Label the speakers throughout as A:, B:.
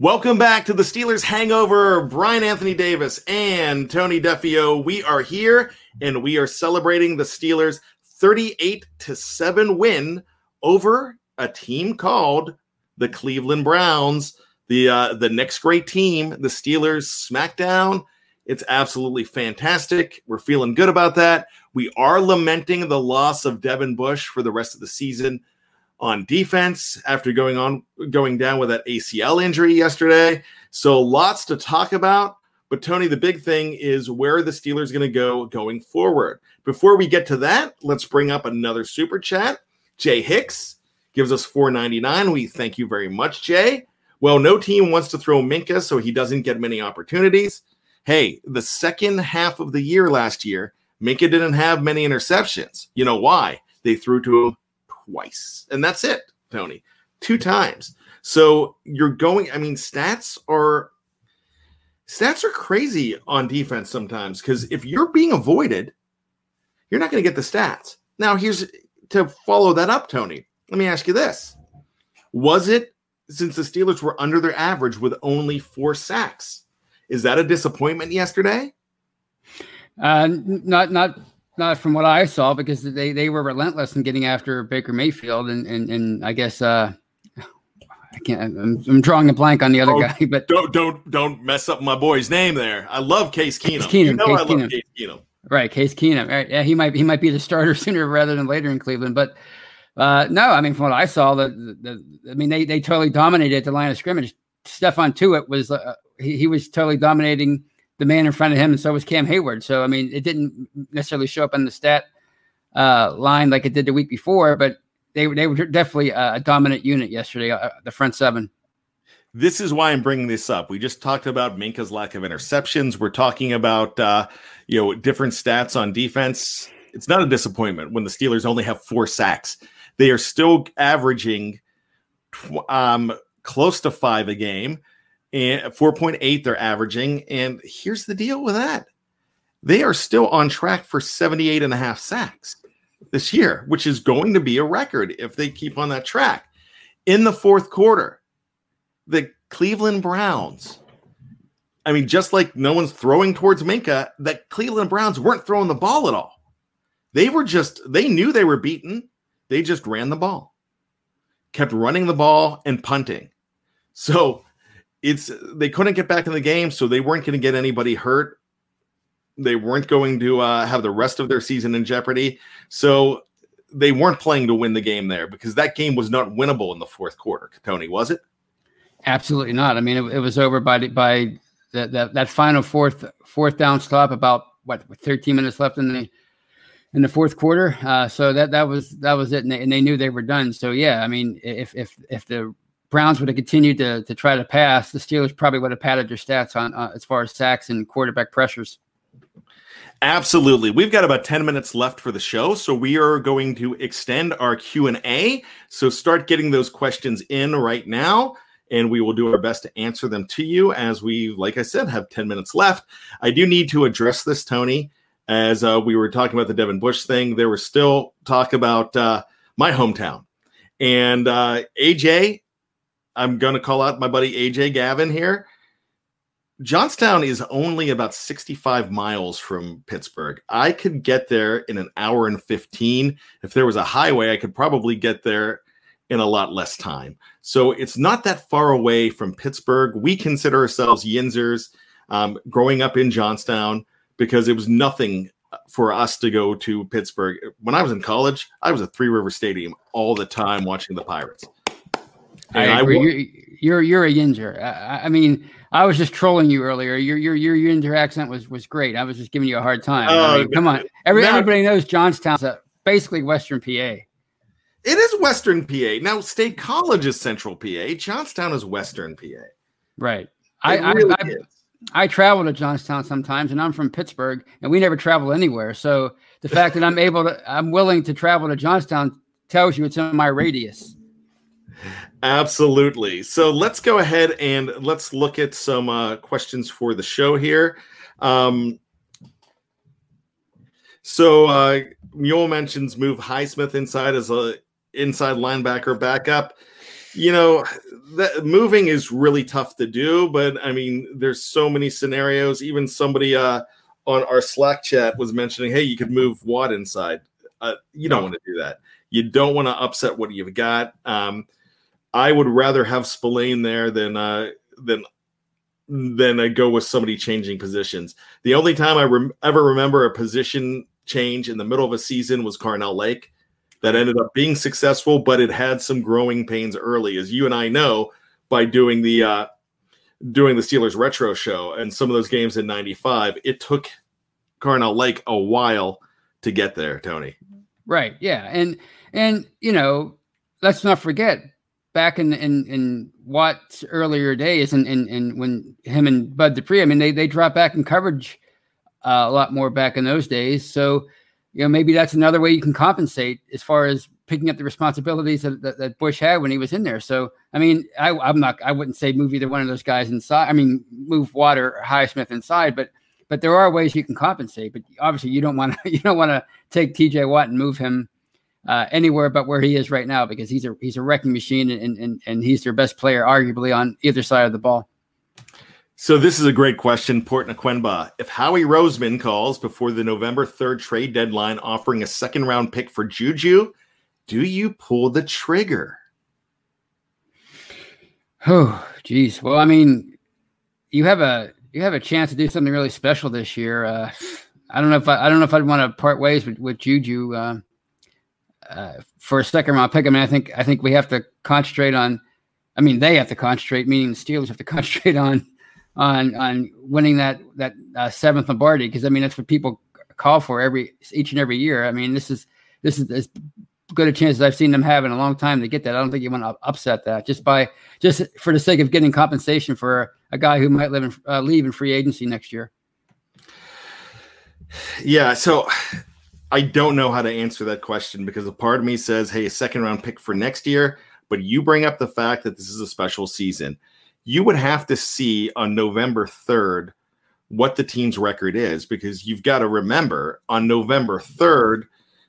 A: Welcome back to the Steelers Hangover. Brian Anthony Davis and Tony Defeo. We are here and we are celebrating the Steelers' 38 to 7 win over a team called the Cleveland Browns. The uh, the next great team, the Steelers SmackDown. It's absolutely fantastic. We're feeling good about that. We are lamenting the loss of Devin Bush for the rest of the season on defense after going on going down with that ACL injury yesterday. So lots to talk about. But Tony, the big thing is where are the Steelers going to go going forward? Before we get to that, let's bring up another super chat. Jay Hicks gives us 4.99. We thank you very much, Jay. Well, no team wants to throw Minkah, so he doesn't get many opportunities. Hey, the second half of the year last year, Minkah didn't have many interceptions. You know why? They threw to him twice. And that's it, Tony. Two times. So you're going, I mean, stats are stats are crazy on defense sometimes because if you're being avoided, you're not going to get the stats. Now, here's to follow that up, Tony. Let me ask you this. Was it since the Steelers were under their average with only four sacks? Is that a disappointment yesterday?
B: Uh, not not not from what I saw, because they, they were relentless in getting after Baker Mayfield, and and, and I guess uh, I can't. I'm, I'm, drawing a blank on the other oh, guy, but
A: don't don't don't mess up my boy's name there. I love Case Keenum. Case
B: Keenum. You know
A: Case
B: I
A: Keenum. love Case Keenum.
B: Right, Case Keenum. Right, yeah, he might he might be the starter sooner rather than later in Cleveland, but. Uh, no, I mean, from what I saw, the, the, the I mean, they, they totally dominated the line of scrimmage. Stephon Tuitt was uh, he, he was totally dominating the man in front of him, and so was Cam Hayward. So I mean, it didn't necessarily show up on the stat uh, line like it did the week before, but they they were definitely a dominant unit yesterday. Uh, the front seven.
A: This is why I'm bringing this up. We just talked about Minkah's lack of interceptions. We're talking about uh, you know different stats on defense. It's not a disappointment when the Steelers only have four sacks. They are still averaging um, close to five a game and 4.8 they're averaging. And here's the deal with that they are still on track for 78 and a half sacks this year, which is going to be a record if they keep on that track. In the fourth quarter, the Cleveland Browns, I mean, just like no one's throwing towards Minkah, the Cleveland Browns weren't throwing the ball at all. They were just, they knew they were beaten. They just ran the ball, kept running the ball and punting. So it's they couldn't get back in the game, so they weren't going to get anybody hurt. They weren't going to uh, have the rest of their season in jeopardy. So they weren't playing to win the game there because that game was not winnable in the fourth quarter. Tony, was it?
B: Absolutely not. I mean, it, it was over by by that, that that final fourth fourth down stop. About what 13 minutes left in the in the fourth quarter. Uh, so that that was that was it, and they, and they knew they were done. So yeah, I mean, if if if the Browns would have continued to, to try to pass, the Steelers probably would have padded their stats on uh, as far as sacks and quarterback pressures.
A: Absolutely. We've got about 10 minutes left for the show, so we are going to extend our Q&A. So start getting those questions in right now and we will do our best to answer them to you as we like I said have 10 minutes left. I do need to address this Tony as uh, we were talking about the Devin Bush thing. There was still talk about uh, my hometown. And uh, AJ I'm going to call out my buddy AJ Gavin here. Johnstown is only about 65 miles from Pittsburgh. I could get there in an hour and 15. If there was a highway, I could probably get there in a lot less time. So it's not that far away from Pittsburgh. We consider ourselves Yinzers um, growing up in Johnstown because it was nothing for us to go to Pittsburgh. When I was in college, I was at Three River Stadium all the time watching the Pirates.
B: I agree. I you're, you're, you're a Yinzer. I, I, mean, I was just trolling you earlier. Your your your Yinzer accent was was great. I was just giving you a hard time. I oh, mean, come on, Every, now, everybody knows Johnstown's a, basically Western PA.
A: It is Western PA. Now, State College is Central PA. Johnstown is Western PA.
B: Right. I, really I, I, I travel to Johnstown sometimes, and I'm from Pittsburgh, and we never travel anywhere. So the fact that I'm able to, I'm willing to travel to Johnstown tells you it's in my radius.
A: Absolutely. So let's go ahead and let's look at some uh, questions for the show here. Um, so uh, Mule mentions move Highsmith inside as a inside linebacker backup. you know, that moving is really tough to do, but I mean, there's so many scenarios. Even somebody uh, on our Slack chat was mentioning, hey, you could move Watt inside. Uh, you don't want to do that. You don't want to upset what you've got. Um, I would rather have Spillane there than uh, than than I go with somebody changing positions. The only time I rem- ever remember a position change in the middle of a season was Carnell Lake that ended up being successful, but it had some growing pains early, as you and I know by doing the uh, doing the Steelers retro show and some of those games in '95. It took Carnell Lake a while to get there, Tony.
B: Right. Yeah. And and you know, let's not forget back in in in Watt's earlier days and and, and when him and Bud Dupree, I mean they they dropped back in coverage uh, a lot more back in those days. So you know, maybe that's another way you can compensate as far as picking up the responsibilities that, that, that Bush had when he was in there. So, I mean, I, am not, I wouldn't say move either one of those guys inside. I mean, move Water or Highsmith inside, but, but there are ways you can compensate. But obviously, you don't want to, you don't want to take T.J. Watt and move him uh, anywhere but where he is right now because he's a he's a wrecking machine and and and he's their best player arguably on either side of the ball.
A: So this is a great question, Port Naquenba. If Howie Roseman calls before the November 3rd trade deadline offering a second round pick for Juju, do you pull the trigger?
B: Oh, geez. Well, I mean, you have a you have a chance to do something really special this year. Uh, I don't know if I, I don't know if I'd want to part ways with, with Juju uh, uh, for a second round pick. I mean, I think I think we have to concentrate on. I mean, they have to concentrate, meaning the Steelers have to concentrate on on on winning that that uh, seventh Lombardi because I mean that's what people call for every each and every year. I mean this is this is as good a chance as I've seen them have in a long time to get that. I don't think you want to upset that just by just for the sake of getting compensation for a guy who might live in, uh, leave in free agency next year.
A: Yeah, so I don't know how to answer that question because a part of me says, "Hey, a second round pick for next year," but you bring up the fact that this is a special season you would have to see on November 3rd what the team's record is because you've got to remember on November 3rd,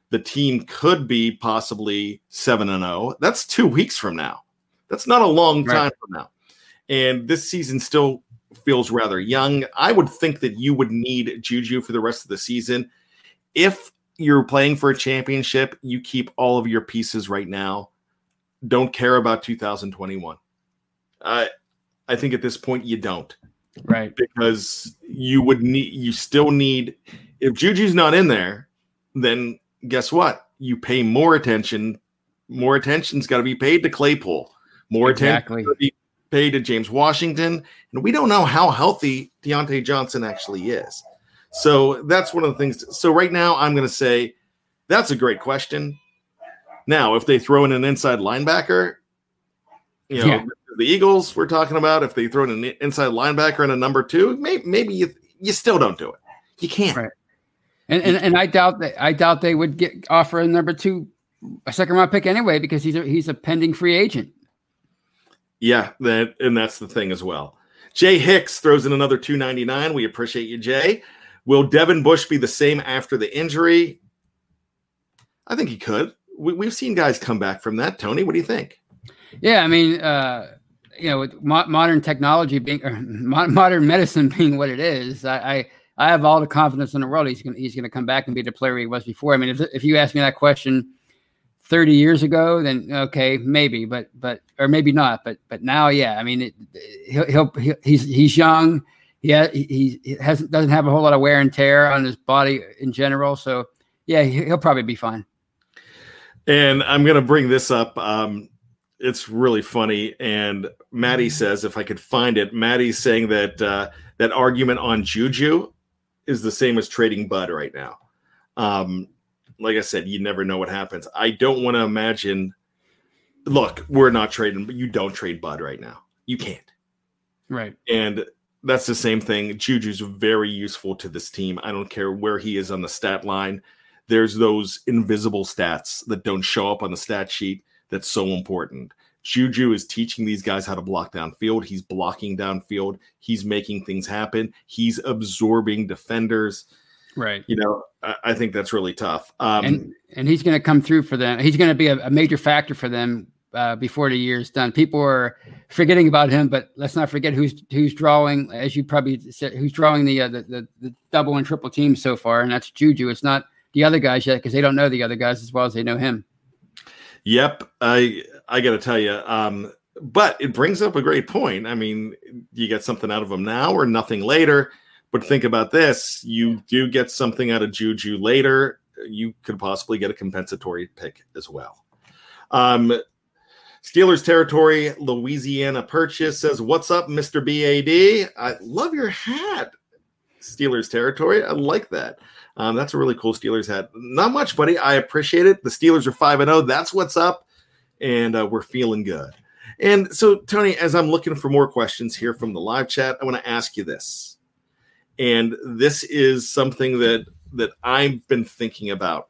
A: the team could be possibly 7 and 0. That's two weeks from now. That's not a long time right. from now. And this season still feels rather young. I would think that you would need Juju for the rest of the season. If you're playing for a championship, you keep all of your pieces right now. Don't care about 2021. Uh, I think at this point you don't.
B: Right.
A: Because you would need you still need if Juju's not in there, then guess what? You pay more attention. More attention's got to be paid to Claypool. More exactly. attention be paid to James Washington. And we don't know how healthy Diontae Johnson actually is. So that's one of the things. So right now, I'm going to say that's a great question. Now, if they throw in an inside linebacker, you know, yeah the Eagles we're talking about, if they throw in an inside linebacker and a number two, maybe, maybe you, you still don't do it. You can't.
B: Right. And, and and I doubt that I doubt they would get offer a number two, a second round pick anyway because he's a he's a pending free agent.
A: Yeah, that and that's the thing as well. Jay Hicks throws in another two ninety nine. We appreciate you, Jay. Will Devin Bush be the same after the injury? I think he could. We, have seen guys come back from that. Tony, what do you think?
B: Yeah, I mean, uh, you know, with mo- modern technology being mo- modern medicine being what it is, I, I, I have all the confidence in the world he's gonna he's gonna come back and be the player he was before. I mean, if if you asked me that question thirty years ago, then okay, maybe, but but or maybe not, but but now, yeah. I mean, it, he'll, he'll, he'll he's he's young. Yeah, he, he hasn't doesn't have a whole lot of wear and tear on his body in general, so yeah, he'll probably be fine.
A: And I'm going to bring this up. Um, it's really funny. And Maddie mm-hmm. says, if I could find it, Maddie's saying that uh, that argument on Juju is the same as trading Bud right now. Um, like I said, you never know what happens. I don't want to imagine. Look, we're not trading, but you don't trade Bud right now. You can't.
B: Right.
A: And that's the same thing. Juju's very useful to this team. I don't care where he is on the stat line. There's those invisible stats that don't show up on the stat sheet that's so important. Juju is teaching these guys how to block downfield. He's blocking downfield. He's making things happen. He's absorbing defenders.
B: Right.
A: You know, I, I think that's really tough. Um,
B: and and he's going to come through for them. He's going to be a, a, major factor for them uh, before the year is done. People are forgetting about him, but let's not forget who's who's drawing, as you probably said, who's drawing the uh, the, the, the double and triple teams so far, and that's Juju. It's not the other guys yet because they don't know the other guys as well as they know him.
A: Yep, I I got to tell you, um, but it brings up a great point. I mean, you get something out of them now or nothing later. But think about this: you do get something out of Juju later. You could possibly get a compensatory pick as well. Um, Steelers territory, Louisiana Purchase says, What's up, Mr. BAD? I love your hat. Steelers territory. I like that. Um, that's a really cool Steelers hat. Not much, buddy. I appreciate it. The Steelers are 5 and 0. That's what's up. And uh, we're feeling good. And so, Tony, as I'm looking for more questions here from the live chat, I want to ask you this. And this is something that that I've been thinking about.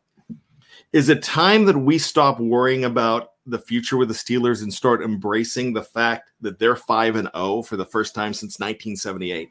A: Is it time that we stop worrying about the future with the Steelers and start embracing the fact that they're 5 and 0 for the first time since 1978?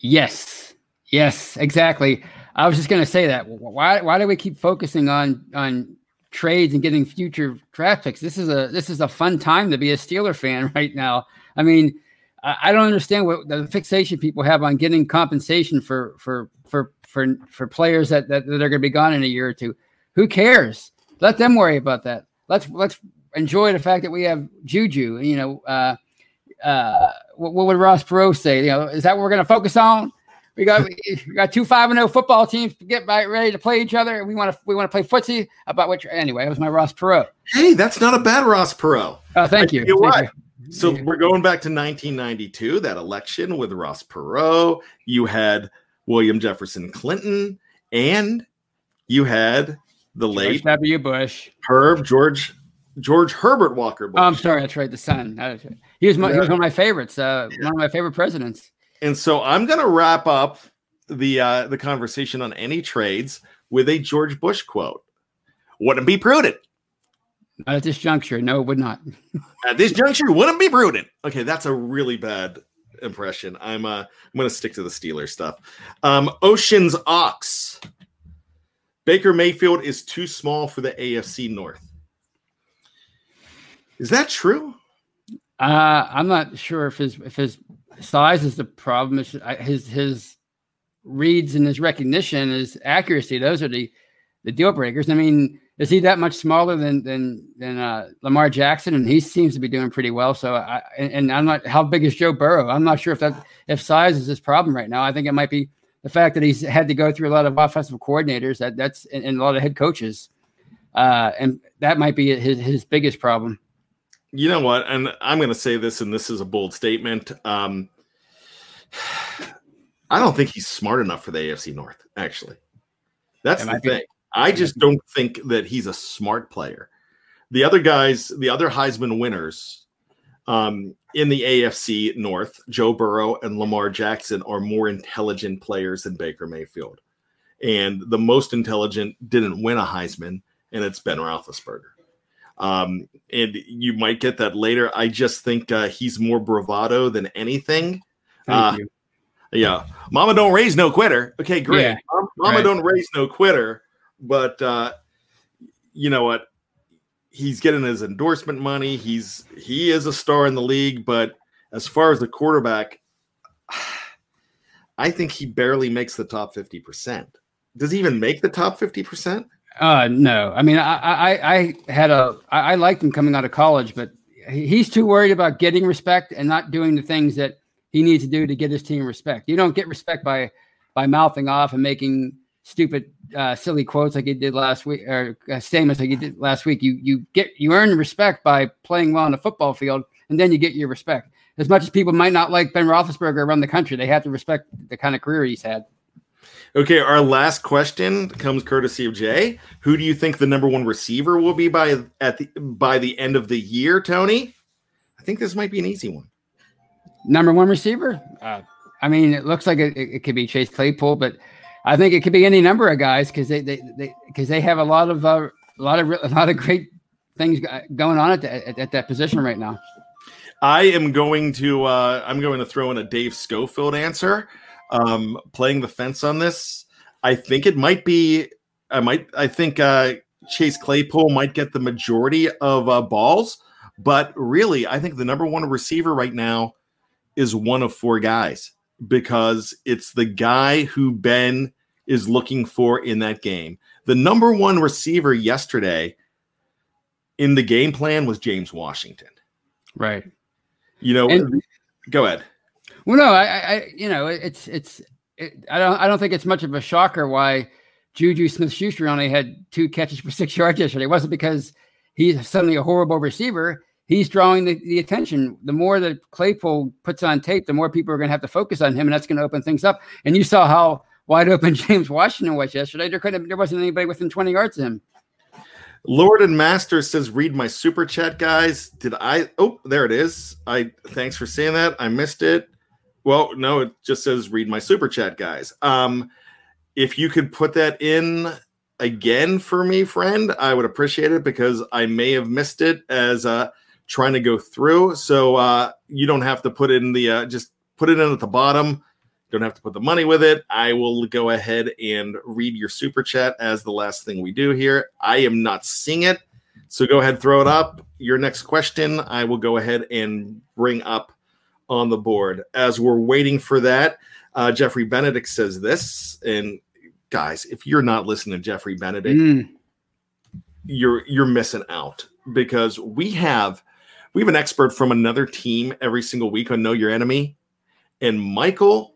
B: Yes. Yes, exactly. I was just going to say that. Why why do we keep focusing on on trades and getting future draft picks? This is a this is a fun time to be a Steeler fan right now. I mean, I, don't understand what the fixation people have on getting compensation for for for for for players that that, that are going to be gone in a year or two. Who cares? Let them worry about that let's let's enjoy the fact that we have Juju. You know, uh, uh, what, what, would Ross Perot say? You know, is that what we're going to focus on? We got we got two five and zero oh football teams to get ready to play each other. We want to we want to play footsie. About which anyway, it was my Ross Perot.
A: Hey, that's not a bad Ross Perot.
B: Oh, thank you.
A: You
B: thank
A: what? You. So we're going back to 1992, that election with Ross Perot. You had William Jefferson Clinton, and you had the George late
B: W. Bush,
A: Herb George George Herbert Walker Bush.
B: Oh, I'm sorry, that's right. The son. He was my, yeah. he was one of my favorites. Uh, yeah. One of my favorite presidents.
A: And so I'm going to wrap up the uh, the conversation on any trades with a George Bush quote. Wouldn't be prudent.
B: Not at this juncture, no, it would not.
A: at this juncture, wouldn't be prudent. Okay, that's a really bad impression. I'm uh, I'm going to stick to the Steeler stuff. Um, Ocean's Ox Baker Mayfield is too small for the AFC North. Is that true?
B: Uh, I'm not sure if his if his size is the problem. His his reads and his recognition, his accuracy. Those are the the deal breakers. I mean, is he that much smaller than than than uh, Lamar Jackson? And he seems to be doing pretty well. So I and, and I'm not how big is Joe Burrow? I'm not sure if that if size is his problem right now. I think it might be the fact that he's had to go through a lot of offensive coordinators that that's and, and a lot of head coaches, uh, and that might be his his biggest problem.
A: You know what? And I'm going to say this, and this is a bold statement. Um, I don't think he's smart enough for the AFC North. Actually, that's the thing. Be- I just don't think that he's a smart player. The other guys, the other Heisman winners, um, in the AFC North, Joe Burrow and Lamar Jackson are more intelligent players than Baker Mayfield. And the most intelligent didn't win a Heisman, and it's Ben Roethlisberger. Um, and you might get that later. I just think uh, he's more bravado than anything. Uh, yeah, Mama don't raise no quitter. Okay, great. Yeah, Mama right. don't raise no quitter. But uh, you know what? He's getting his endorsement money. He's he is a star in the league, but as far as the quarterback, I think he barely makes the top fifty percent. Does he even make the top fifty percent?
B: Uh, no. I mean, I, I, I had a, I, I liked him coming out of college, but he's too worried about getting respect and not doing the things that he needs to do to get his team respect. You don't get respect by, by mouthing off and making stupid, uh, silly quotes like he did last week, or uh, statements like he did last week. You you get you earn respect by playing well on the football field, and then you get your respect. As much as people might not like Ben Roethlisberger around the country, they have to respect the kind of career he's had.
A: Okay, our last question comes courtesy of Jay. Who do you think the number one receiver will be by at the by the end of the year, Tony? I think this might be an easy one.
B: Number one receiver? Uh, I mean, it looks like it, it, could be Chase Claypool, but I think it could be any number of guys because they they because they, they, have a lot of uh, a lot of a lot of great things going on at, the, at, at that position right now.
A: I am going to uh, I'm going to throw in a Dave Schofield answer. Um, playing the fence on this, I think it might be. I might. I think uh, Chase Claypool might get the majority of uh, balls, but really, I think the number one receiver right now is one of four guys because it's the guy who Ben is looking for in that game. The number one receiver yesterday in the game plan was James Washington.
B: Right.
A: You know, and, go ahead.
B: Well, no, I, I you know, it's it's it, I don't I don't think it's much of a shocker why Juju Smith Schuster only had two catches for six yards yesterday. It wasn't because he's suddenly a horrible receiver. He's drawing the, the attention. The more that Claypool puts on tape, the more people are going to have to focus on him, and that's going to open things up. And you saw how wide open James Washington was yesterday. There couldn't there wasn't anybody within 20 yards of him.
A: Lord and Master says, read my super chat, guys. Did I? Oh, there it is. I thanks for saying that. I missed it. Well, no, it just says read my super chat, guys. Um, if you could put that in again for me, friend, I would appreciate it because I may have missed it as uh trying to go through. So uh you don't have to put in the uh just put it in at the bottom don't have to put the money with it. I will go ahead and read your super chat as the last thing we do here. I am not seeing it. So go ahead, throw it up. Your next question, I will go ahead and bring up on the board. As we're waiting for that, uh, Jeffrey Benedict says this. And guys, if you're not listening to Jeffrey Benedict, mm. you're you're missing out because we have we have an expert from another team every single week on Know Your Enemy. And Michael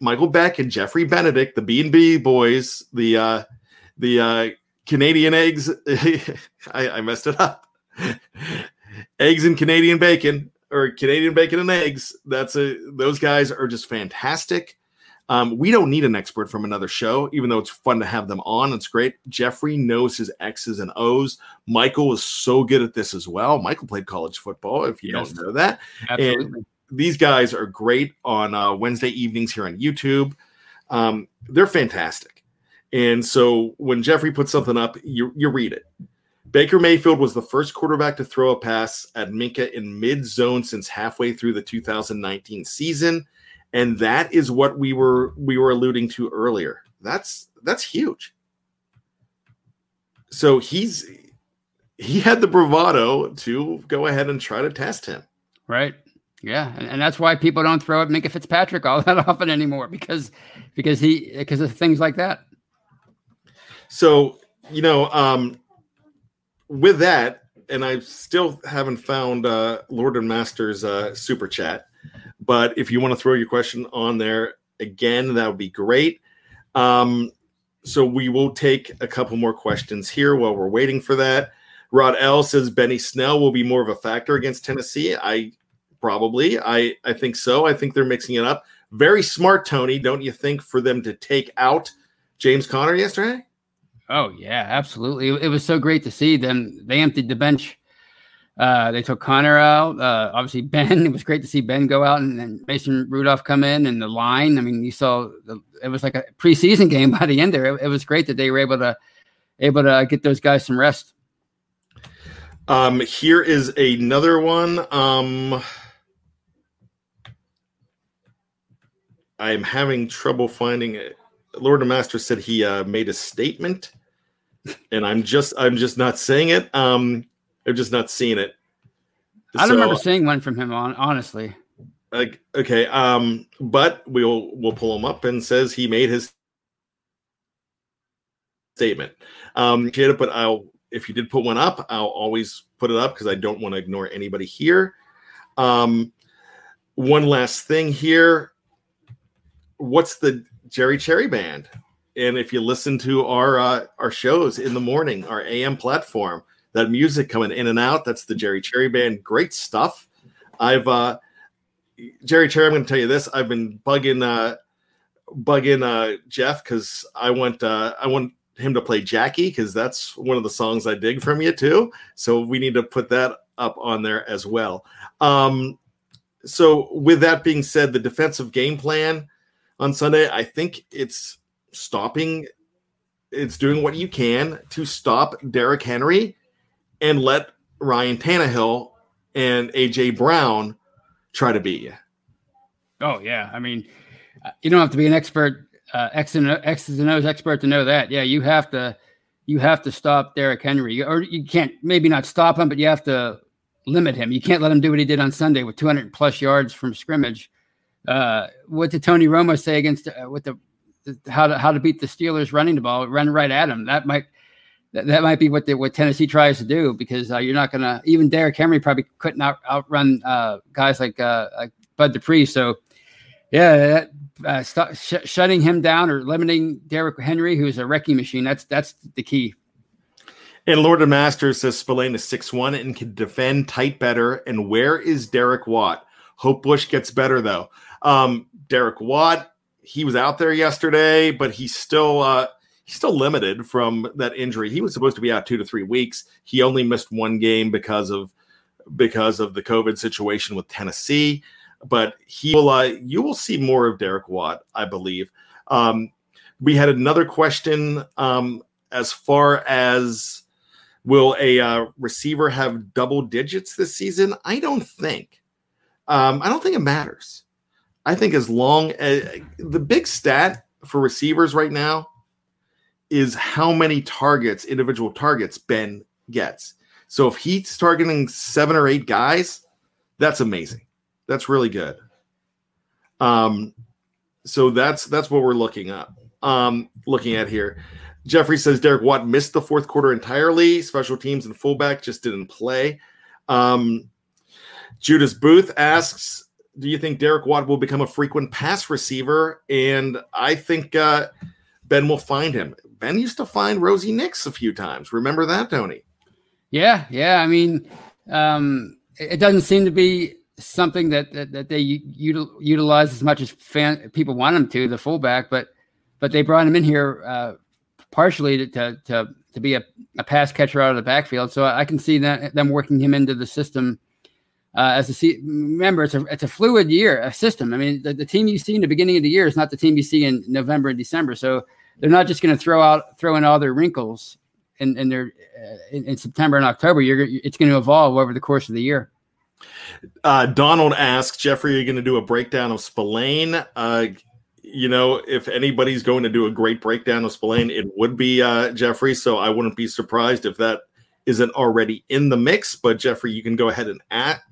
A: Michael Beck and Jeffrey Benedict, the B and B boys, the uh, the uh, Canadian eggs. I, I messed it up. eggs and Canadian bacon, or Canadian bacon and eggs. That's a those guys are just fantastic. Um, we don't need an expert from another show, even though it's fun to have them on. It's great. Jeffrey knows his X's and O's. Michael is so good at this as well. Michael played college football, if you yes. don't know that. Absolutely. And these guys are great on uh, Wednesday evenings here on YouTube. Um, they're fantastic. And so when Jeffrey puts something up, you, you read it. Baker Mayfield was the first quarterback to throw a pass at Minkah in mid zone since halfway through the 2019 season. And that is what we were we were alluding to earlier. That's that's huge. So he's he had the bravado to go ahead and try to test him.
B: Right. Yeah, and, and, that's why people don't throw at Minkah Fitzpatrick all that often anymore because because he because of things like that.
A: So you know, um, with that, and I still haven't found uh, Lord and Master's uh, super chat, but if you want to throw your question on there again, that would be great. Um, so we will take a couple more questions here while we're waiting for that. Rod L says Benny Snell will be more of a factor against Tennessee. I Probably. I, I think so. I think they're mixing it up. Very smart, Tony, don't you think, for them to take out James Conner yesterday?
B: Oh, yeah, absolutely. It, was so great to see them. They emptied the bench. Uh, they took Conner out. Uh, obviously, Ben. It was great to see Ben go out and, and Mason Rudolph come in and the line. I mean, you saw the, it was like a preseason game by the end there. It, it was great that they were able to able to get those guys some rest.
A: Um, here is another one. Um, I'm having trouble finding it. Lord and Master said he uh, made a statement, and I'm just I'm just not saying it. Um, I'm just not seeing it.
B: I don't so, remember seeing one from him on honestly.
A: Like okay, um, but we'll we'll pull him up and says he made his statement. Um, Jada, but I'll if you did put one up, I'll always put it up because I don't want to ignore anybody here. Um, one last thing here what's the Jerry Cherry Band? And if you listen to our uh, our shows in the morning, our AM platform, that music coming in and out, that's the Jerry Cherry Band. Great stuff. I've uh, Jerry Cherry. I'm going to tell you this. I've been bugging uh, bugging uh, Jeff because I want uh, I want him to play Jackie because that's one of the songs I dig from you too. So we need to put that up on there as well. Um, so with that being said, the defensive game plan on Sunday. I think it's stopping, it's doing what you can to stop Derrick Henry and let Ryan Tannehill and AJ Brown try to beat you.
B: Oh yeah, I mean, uh, you don't have to be an expert, uh, X and X's and O's expert to know that. Yeah, you have to you have to stop Derrick Henry, or you can't maybe not stop him, but you have to limit him. You can't let him do what he did on Sunday with 200 plus yards from scrimmage. Uh, what did Tony Romo say against uh, with the, the, how to how to beat the Steelers running the ball? Run right at him. That might that, that might be what the, what Tennessee tries to do because uh, you're not going to even Derrick Henry probably couldn't out, outrun uh, guys like uh, like Bud Dupree. So yeah, uh, stop, sh- shutting him down or limiting Derrick Henry, who's a wrecking machine. That's that's the key.
A: And Lord of Masters says Spillane is six one and can defend tight better. And where is Derek Watt? Hope Bush gets better though. Um, Derek Watt, he was out there yesterday, but he's still uh, he's still limited from that injury. He was supposed to be out two to three weeks. He only missed one game because of because of the COVID situation with Tennessee. But he will uh, you will see more of Derek Watt, I believe. Um, we had another question um, as far as will a uh, receiver have double digits this season? I don't think. Um, I don't think it matters. I think as long as the big stat for receivers right now is how many targets, individual targets, Ben gets. So if he's targeting seven or eight guys, that's amazing. That's really good. Um, so that's that's what we're looking up. Um, looking at here. Jeffrey says Derek Watt missed the fourth quarter entirely. Special teams and fullback just didn't play. Um, Judas Booth asks, "Do you think Derek Watt will become a frequent pass receiver?" And I think uh, Ben will find him. Ben used to find Rosie Nix a few times. Remember that, Tony?
B: Yeah, yeah. I mean, um, it doesn't seem to be something that that, that they util, utilize as much as fan people want them to, the fullback. But but they brought him in here uh, partially to, to to, to be a, a, pass catcher out of the backfield. So I can see that them working him into the system. Uh, as a see, remember, it's a it's a fluid year, a system. I mean, the, the team you see in the beginning of the year is not the team you see in November and December. So they're not just going to throw out throw in all their wrinkles in, in their uh, in, in, September and October. You're it's going to evolve over the course of the year.
A: Uh, Donald asks Jeffrey, "Are you going to do a breakdown of Spillane?" Uh, you know, if anybody's going to do a great breakdown of Spillane, it would be uh, Jeffrey. So I wouldn't be surprised if that isn't already in the mix. But Jeffrey, you can go ahead and act.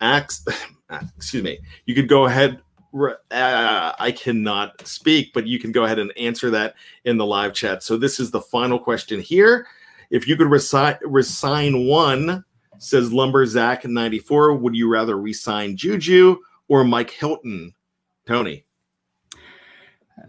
A: ask excuse me. You could go ahead uh, I cannot speak, but you can go ahead and answer that in the live chat. So this is the final question here. If you could resign, resign one, says Lumber Lumberzack 94, would you rather resign Juju or Mike Hilton? Tony.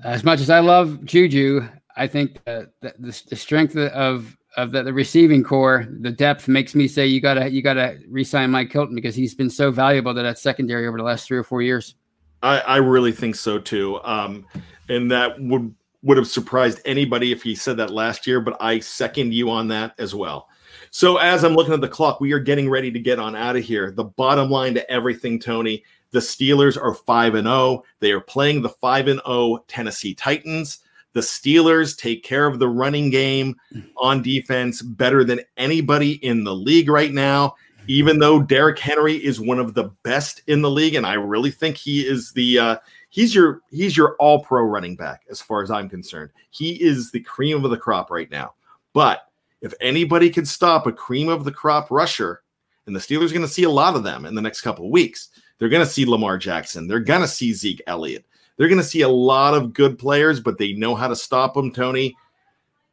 B: As much as I love Juju, I think the, the, the strength of of the, the, receiving corps, the depth makes me say you gotta you gotta resign Mike Hilton because he's been so valuable to that secondary over the last three or four years.
A: I, I really think so too. Um, and that would would have surprised anybody if he said that last year, but I second you on that as well. So as I'm looking at the clock, we are getting ready to get on out of here. The bottom line to everything, Tony, the Steelers are 5 and 0. They are playing the 5 and 0 Tennessee Titans. The Steelers take care of the running game on defense better than anybody in the league right now even though Derrick Henry is one of the best in the league, and I really think he is the uh, he's your he's your all pro running back as far as I'm concerned. He is the cream of the crop right now. But if anybody can stop a cream of the crop rusher, and the Steelers are going to see a lot of them in the next couple of weeks, they're going to see Lamar Jackson, they're going to see Zeke Elliott, they're going to see a lot of good players, but they know how to stop them. Tony,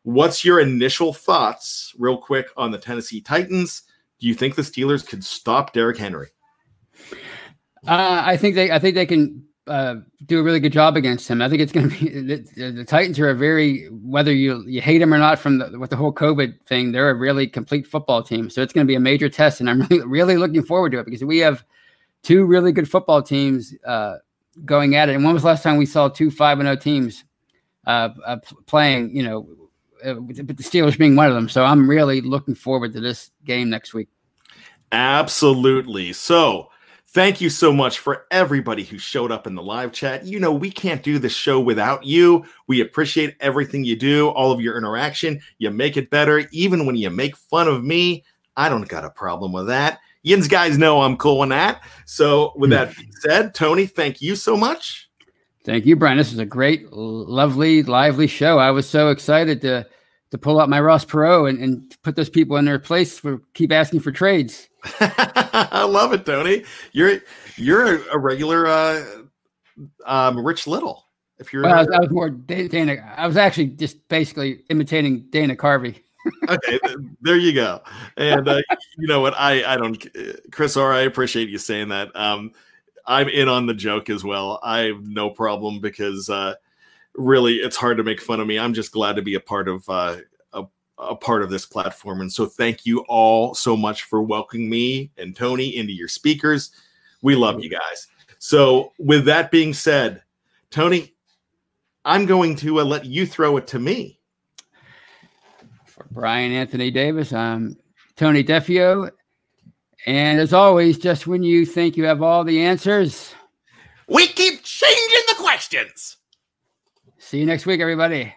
A: what's your initial thoughts, real quick, on the Tennessee Titans? Do you think the Steelers could stop Derrick Henry?
B: Uh, I think they. I think they can uh, do a really good job against him. I think it's going to be the, the, Titans are a very whether you you hate them or not from the, with the whole COVID thing. They're a really complete football team, so it's going to be a major test, and I'm really really looking forward to it because we have two really good football teams uh, going at it. And when was the last time we saw two five and zero oh teams uh, uh playing? You know, Uh, but the Steelers being one of them. So I'm really looking forward to this game next week.
A: Absolutely. So thank you so much for everybody who showed up in the live chat. You know, we can't do this show without you. We appreciate everything you do, all of your interaction. You make it better. Even when you make fun of me, I don't got a problem with that. Yins guys know I'm cool on that. So, with hmm. that being said, Tony, thank you so much.
B: Thank you, Brian. This was a great, lovely, lively show. I was so excited to to pull out my Ross Perot and, and put those people in their place for keep asking for trades.
A: I love it, Tony. You're you're a, a regular uh, um, Rich Little. If you're,
B: well, I was, I was more Dana. I was actually just basically imitating Dana Carvey.
A: okay, there you go. And uh, you know what? I I don't, Chris or I appreciate you saying that. Um, I'm in on the joke as well. I have no problem because uh, really, it's hard to make fun of me. I'm just glad to be a part of uh, a, a part of this platform. And so, thank you all so much for welcoming me and Tony into your speakers. We love you guys. So, with that being said, Tony, I'm going to uh, let you throw it to me.
B: For Brian Anthony Davis, I'm Tony Defeo. And as always, just when you think you have all the answers,
A: we keep changing the questions.
B: See you next week, everybody.